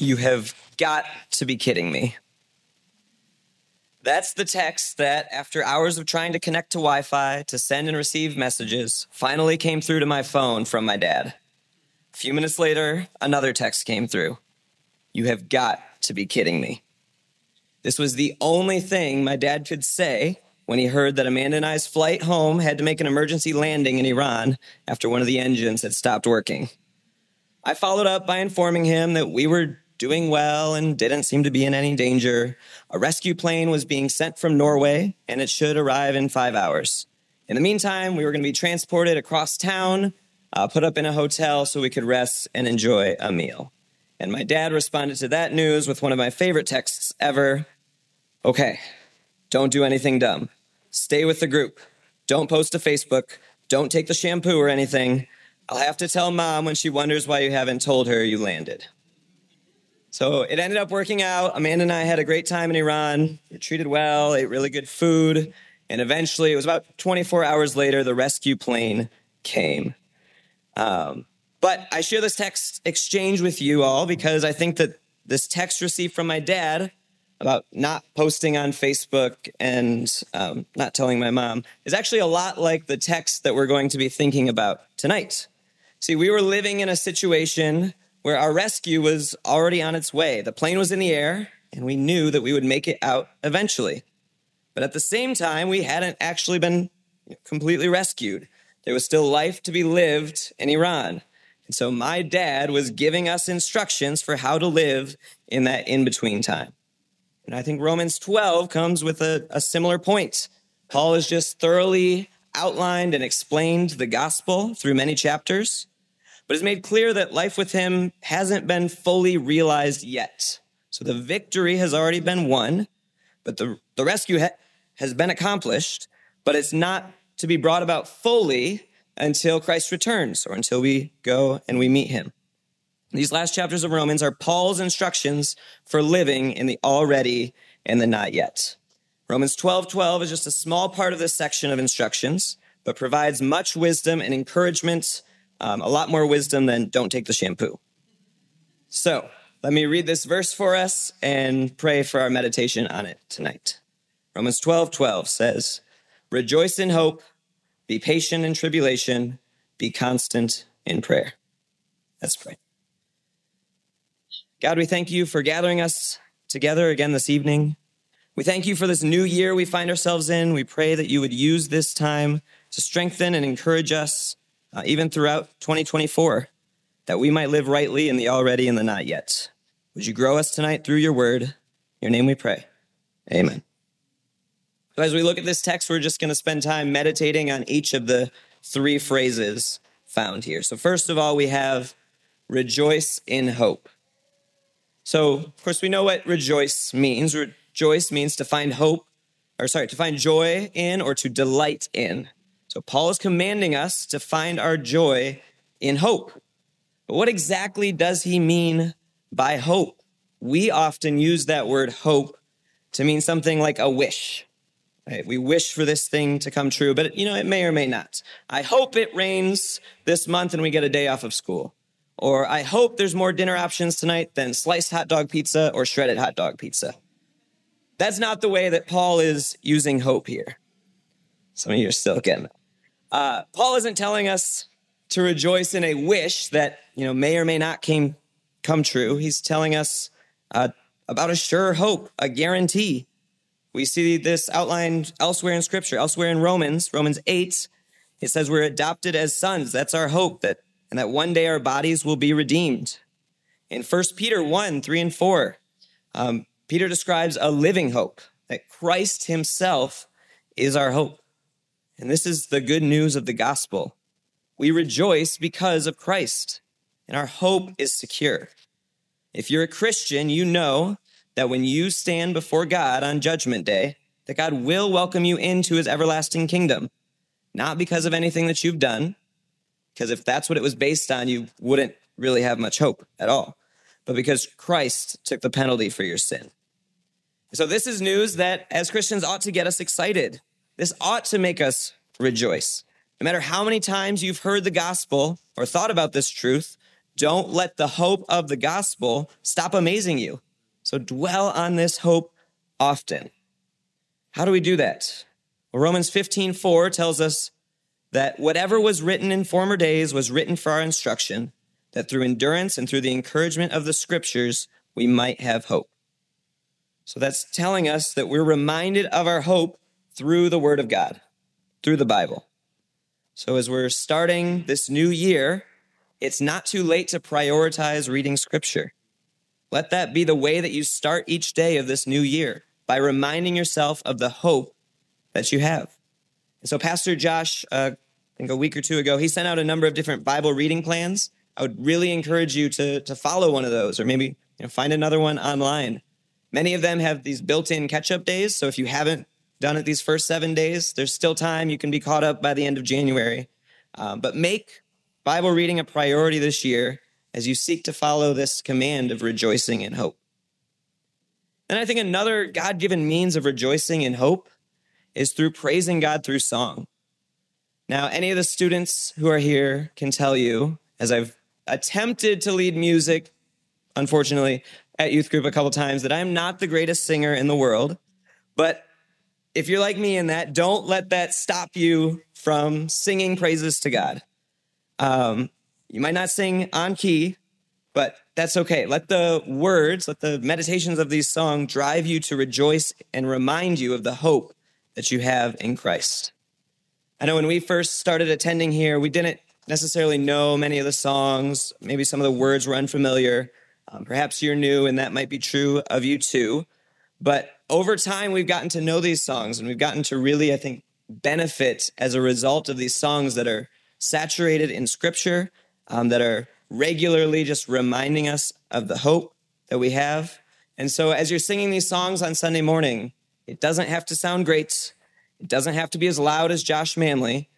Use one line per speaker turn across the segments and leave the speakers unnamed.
You have got to be kidding me. That's the text that, after hours of trying to connect to Wi Fi to send and receive messages, finally came through to my phone from my dad. A few minutes later, another text came through. You have got to be kidding me. This was the only thing my dad could say when he heard that Amanda and I's flight home had to make an emergency landing in Iran after one of the engines had stopped working. I followed up by informing him that we were doing well and didn't seem to be in any danger. A rescue plane was being sent from Norway and it should arrive in five hours. In the meantime, we were going to be transported across town, uh, put up in a hotel so we could rest and enjoy a meal. And my dad responded to that news with one of my favorite texts ever Okay, don't do anything dumb. Stay with the group. Don't post to Facebook. Don't take the shampoo or anything. I'll have to tell mom when she wonders why you haven't told her you landed. So it ended up working out. Amanda and I had a great time in Iran. We were treated well, ate really good food. And eventually, it was about 24 hours later, the rescue plane came. Um, but I share this text exchange with you all because I think that this text received from my dad about not posting on Facebook and um, not telling my mom is actually a lot like the text that we're going to be thinking about tonight. See, we were living in a situation where our rescue was already on its way. The plane was in the air, and we knew that we would make it out eventually. But at the same time, we hadn't actually been completely rescued. There was still life to be lived in Iran. And so my dad was giving us instructions for how to live in that in between time. And I think Romans 12 comes with a, a similar point. Paul has just thoroughly outlined and explained the gospel through many chapters but has made clear that life with him hasn't been fully realized yet. So the victory has already been won, but the, the rescue ha- has been accomplished, but it's not to be brought about fully until Christ returns or until we go and we meet him. These last chapters of Romans are Paul's instructions for living in the already and the not yet. Romans 12 12 is just a small part of this section of instructions, but provides much wisdom and encouragement um, a lot more wisdom than don't take the shampoo. So let me read this verse for us and pray for our meditation on it tonight. Romans 12 12 says, Rejoice in hope, be patient in tribulation, be constant in prayer. Let's pray. God, we thank you for gathering us together again this evening. We thank you for this new year we find ourselves in. We pray that you would use this time to strengthen and encourage us uh, even throughout 2024, that we might live rightly in the already and the not yet. Would you grow us tonight through your word? In your name we pray. Amen. So as we look at this text, we're just going to spend time meditating on each of the three phrases found here. So, first of all, we have rejoice in hope. So, of course, we know what rejoice means. Rejoice means to find hope, or sorry, to find joy in or to delight in. So Paul is commanding us to find our joy in hope. But what exactly does he mean by hope? We often use that word hope to mean something like a wish. Right? We wish for this thing to come true, but you know, it may or may not. I hope it rains this month and we get a day off of school. Or I hope there's more dinner options tonight than sliced hot dog pizza or shredded hot dog pizza. That's not the way that Paul is using hope here. Some of you are still getting it. Uh, Paul isn't telling us to rejoice in a wish that you know may or may not came come true. He's telling us uh, about a sure hope, a guarantee. We see this outlined elsewhere in Scripture, elsewhere in Romans, Romans eight. It says we're adopted as sons. That's our hope that and that one day our bodies will be redeemed. In 1 Peter 1, 3 and 4, um, Peter describes a living hope that Christ himself is our hope. And this is the good news of the gospel. We rejoice because of Christ, and our hope is secure. If you're a Christian, you know that when you stand before God on judgment day, that God will welcome you into his everlasting kingdom, not because of anything that you've done, because if that's what it was based on, you wouldn't really have much hope at all, but because Christ took the penalty for your sin. So this is news that as Christians ought to get us excited. This ought to make us rejoice. No matter how many times you've heard the gospel or thought about this truth, Don't let the hope of the gospel stop amazing you. So dwell on this hope often. How do we do that? Well, Romans 15, 4 tells us that whatever was written in former days was written for our instruction, that through endurance and through the encouragement of the scriptures, we might have hope. So that's telling us that we're reminded of our hope through the Word of God, through the Bible. So as we're starting this new year, it's not too late to prioritize reading Scripture. Let that be the way that you start each day of this new year by reminding yourself of the hope that you have. And so, Pastor Josh, uh, I think a week or two ago, he sent out a number of different Bible reading plans. I would really encourage you to, to follow one of those or maybe you know, find another one online. Many of them have these built in catch up days. So, if you haven't done it these first seven days, there's still time. You can be caught up by the end of January. Um, but make Bible reading a priority this year as you seek to follow this command of rejoicing in hope. And I think another God given means of rejoicing in hope is through praising God through song. Now, any of the students who are here can tell you, as I've attempted to lead music, unfortunately, at youth group a couple times, that I'm not the greatest singer in the world. But if you're like me in that, don't let that stop you from singing praises to God. Um, you might not sing on key, but that's okay. Let the words, let the meditations of these songs drive you to rejoice and remind you of the hope that you have in Christ. I know when we first started attending here, we didn't necessarily know many of the songs. Maybe some of the words were unfamiliar. Um, perhaps you're new, and that might be true of you too. But over time, we've gotten to know these songs, and we've gotten to really, I think, benefit as a result of these songs that are saturated in Scripture, um, that are regularly just reminding us of the hope that we have. And so, as you're singing these songs on Sunday morning, it doesn't have to sound great. It doesn't have to be as loud as Josh Manley,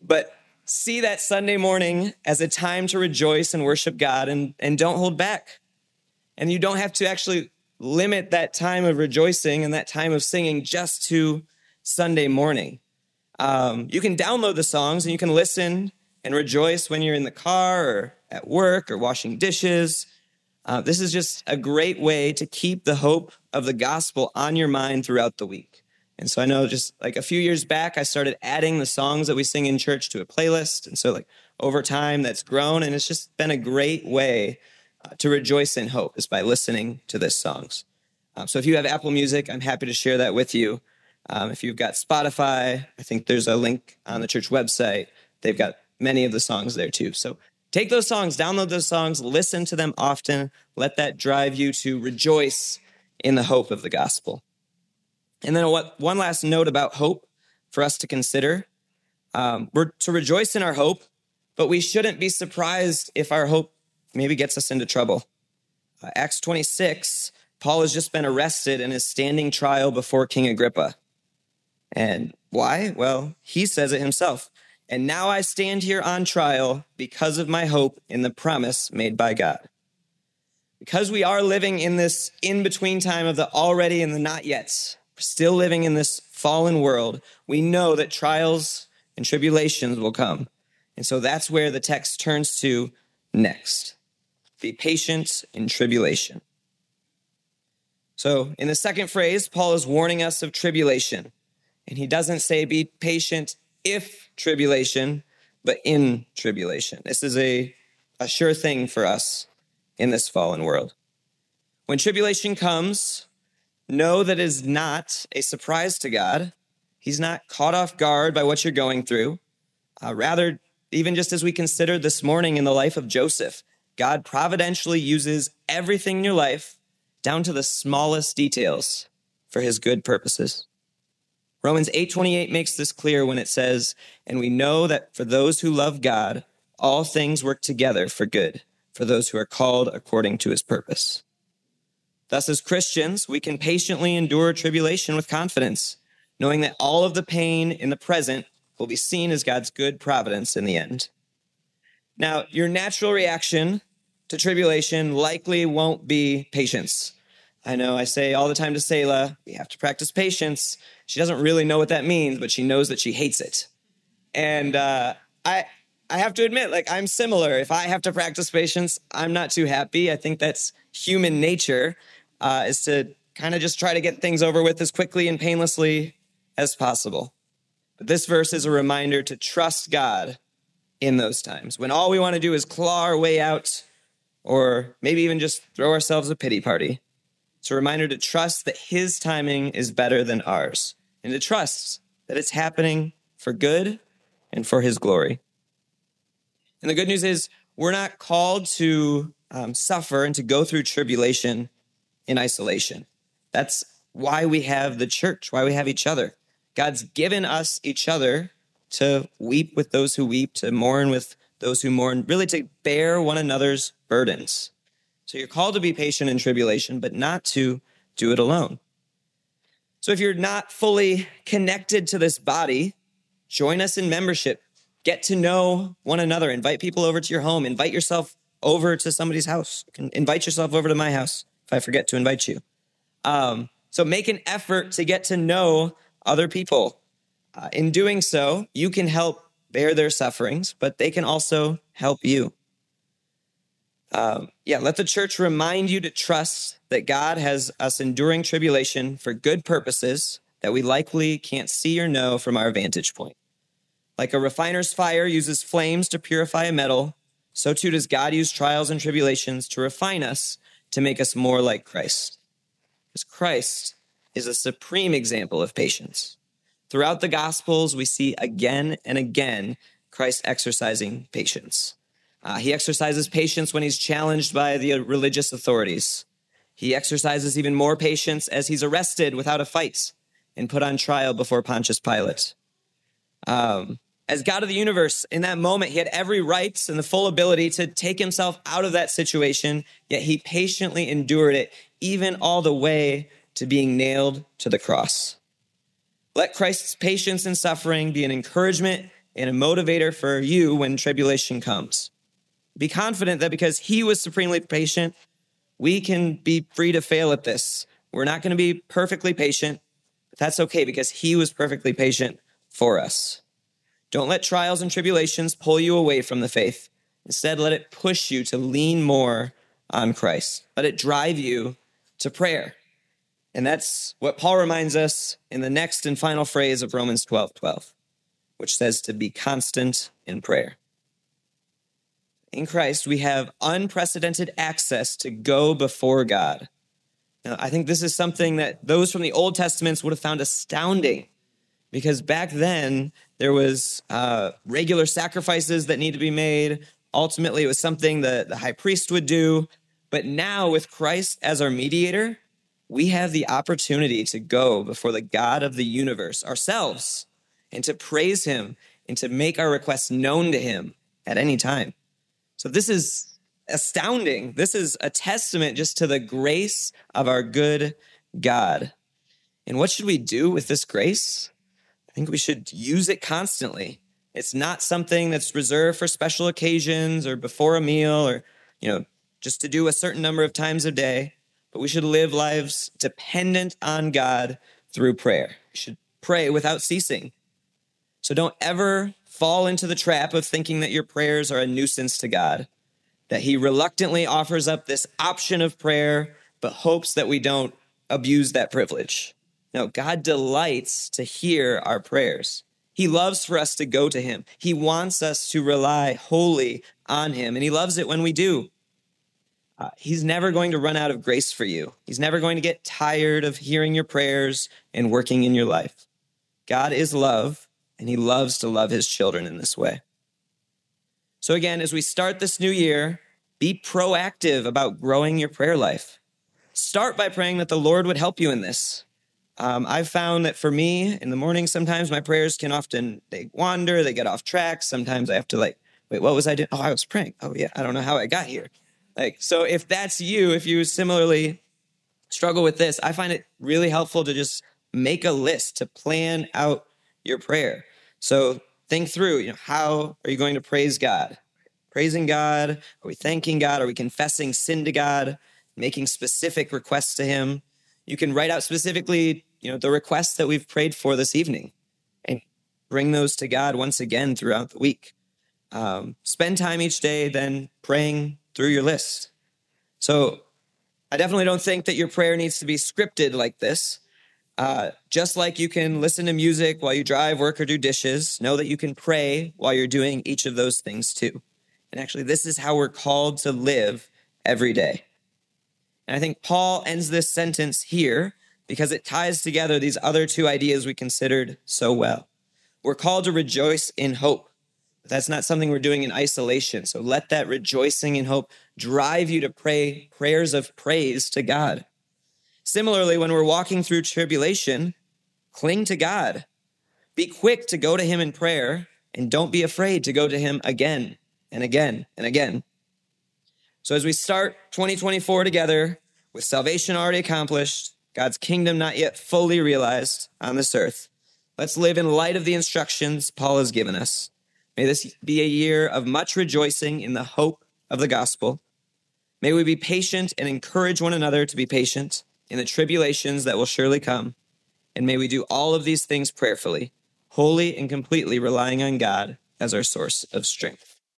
but see that Sunday morning as a time to rejoice and worship God and, and don't hold back. And you don't have to actually limit that time of rejoicing and that time of singing just to Sunday morning. Um, you can download the songs and you can listen and rejoice when you're in the car or at work or washing dishes. Uh, this is just a great way to keep the hope of the gospel on your mind throughout the week. And so I know just like a few years back, I started adding the songs that we sing in church to a playlist. And so, like, over time, that's grown. And it's just been a great way to rejoice in hope is by listening to this songs. Um, so if you have Apple Music, I'm happy to share that with you. Um, if you've got Spotify, I think there's a link on the church website. They've got many of the songs there too. So take those songs, download those songs, listen to them often. Let that drive you to rejoice in the hope of the gospel. And then what, one last note about hope for us to consider. Um, we're to rejoice in our hope, but we shouldn't be surprised if our hope maybe gets us into trouble. Uh, Acts 26, Paul has just been arrested and is standing trial before King Agrippa. And why? Well, he says it himself. And now I stand here on trial because of my hope in the promise made by God. Because we are living in this in between time of the already and the not yet, still living in this fallen world, we know that trials and tribulations will come. And so that's where the text turns to next. Be patient in tribulation. So, in the second phrase, Paul is warning us of tribulation. And he doesn't say be patient if tribulation, but in tribulation. This is a, a sure thing for us in this fallen world. When tribulation comes, know that it is not a surprise to God. He's not caught off guard by what you're going through. Uh, rather, even just as we considered this morning in the life of Joseph, God providentially uses everything in your life down to the smallest details for his good purposes. Romans 8:28 makes this clear when it says, "And we know that for those who love God, all things work together for good, for those who are called according to his purpose." Thus as Christians, we can patiently endure tribulation with confidence, knowing that all of the pain in the present will be seen as God's good providence in the end. Now, your natural reaction to tribulation likely won't be patience. I know I say all the time to Selah, we have to practice patience. She doesn't really know what that means, but she knows that she hates it. And uh, I, I have to admit, like I'm similar. If I have to practice patience, I'm not too happy. I think that's human nature, uh, is to kind of just try to get things over with as quickly and painlessly as possible. But this verse is a reminder to trust God in those times when all we want to do is claw our way out or maybe even just throw ourselves a pity party. It's a reminder to trust that His timing is better than ours and to trust that it's happening for good and for His glory. And the good news is, we're not called to um, suffer and to go through tribulation in isolation. That's why we have the church, why we have each other. God's given us each other to weep with those who weep, to mourn with those who mourn, really to bear one another's burdens. So you're called to be patient in tribulation, but not to do it alone. So if you're not fully connected to this body, join us in membership. Get to know one another. Invite people over to your home. Invite yourself over to somebody's house. You can invite yourself over to my house if I forget to invite you. Um, so make an effort to get to know other people. Uh, in doing so, you can help bear their sufferings, but they can also help you. Um, yeah, let the church remind you to trust that God has us enduring tribulation for good purposes that we likely can't see or know from our vantage point. Like a refiner's fire uses flames to purify a metal, so too does God use trials and tribulations to refine us to make us more like Christ. Because Christ is a supreme example of patience. Throughout the Gospels, we see again and again Christ exercising patience. Uh, he exercises patience when he's challenged by the religious authorities. He exercises even more patience as he's arrested without a fight and put on trial before Pontius Pilate. Um, as God of the universe, in that moment, he had every right and the full ability to take himself out of that situation, yet he patiently endured it, even all the way to being nailed to the cross. Let Christ's patience and suffering be an encouragement and a motivator for you when tribulation comes. Be confident that because he was supremely patient, we can be free to fail at this. We're not going to be perfectly patient, but that's okay because he was perfectly patient for us. Don't let trials and tribulations pull you away from the faith. Instead, let it push you to lean more on Christ. Let it drive you to prayer. And that's what Paul reminds us in the next and final phrase of Romans 12 12, which says to be constant in prayer. In Christ, we have unprecedented access to go before God. Now, I think this is something that those from the Old Testaments would have found astounding because back then there was uh, regular sacrifices that need to be made. Ultimately, it was something that the high priest would do. But now, with Christ as our mediator, we have the opportunity to go before the God of the universe ourselves and to praise him and to make our requests known to him at any time. So this is astounding. This is a testament just to the grace of our good God. And what should we do with this grace? I think we should use it constantly. It's not something that's reserved for special occasions or before a meal or, you know, just to do a certain number of times a day but we should live lives dependent on God through prayer. We should pray without ceasing. So don't ever fall into the trap of thinking that your prayers are a nuisance to God, that He reluctantly offers up this option of prayer, but hopes that we don't abuse that privilege. No, God delights to hear our prayers. He loves for us to go to Him. He wants us to rely wholly on Him, and He loves it when we do. Uh, he's never going to run out of grace for you. He's never going to get tired of hearing your prayers and working in your life. God is love, and he loves to love his children in this way. So, again, as we start this new year, be proactive about growing your prayer life. Start by praying that the Lord would help you in this. Um, I've found that for me in the morning, sometimes my prayers can often they wander, they get off track. Sometimes I have to like, wait, what was I doing? Oh, I was praying. Oh yeah, I don't know how I got here. Like, so if that's you, if you similarly struggle with this, I find it really helpful to just make a list to plan out your prayer. So think through, you know, how are you going to praise God? Praising God? Are we thanking God? Are we confessing sin to God? Making specific requests to Him? You can write out specifically, you know, the requests that we've prayed for this evening and bring those to God once again throughout the week. Um, spend time each day then praying through your list. So I definitely don't think that your prayer needs to be scripted like this. Uh, just like you can listen to music while you drive, work, or do dishes, know that you can pray while you're doing each of those things too. And actually, this is how we're called to live every day. And I think Paul ends this sentence here because it ties together these other two ideas we considered so well. We're called to rejoice in hope. That's not something we're doing in isolation. So let that rejoicing and hope drive you to pray prayers of praise to God. Similarly, when we're walking through tribulation, cling to God. Be quick to go to Him in prayer and don't be afraid to go to Him again and again and again. So, as we start 2024 together with salvation already accomplished, God's kingdom not yet fully realized on this earth, let's live in light of the instructions Paul has given us. May this be a year of much rejoicing in the hope of the gospel. May we be patient and encourage one another to be patient in the tribulations that will surely come. And may we do all of these things prayerfully, wholly and completely relying on God as our source of strength.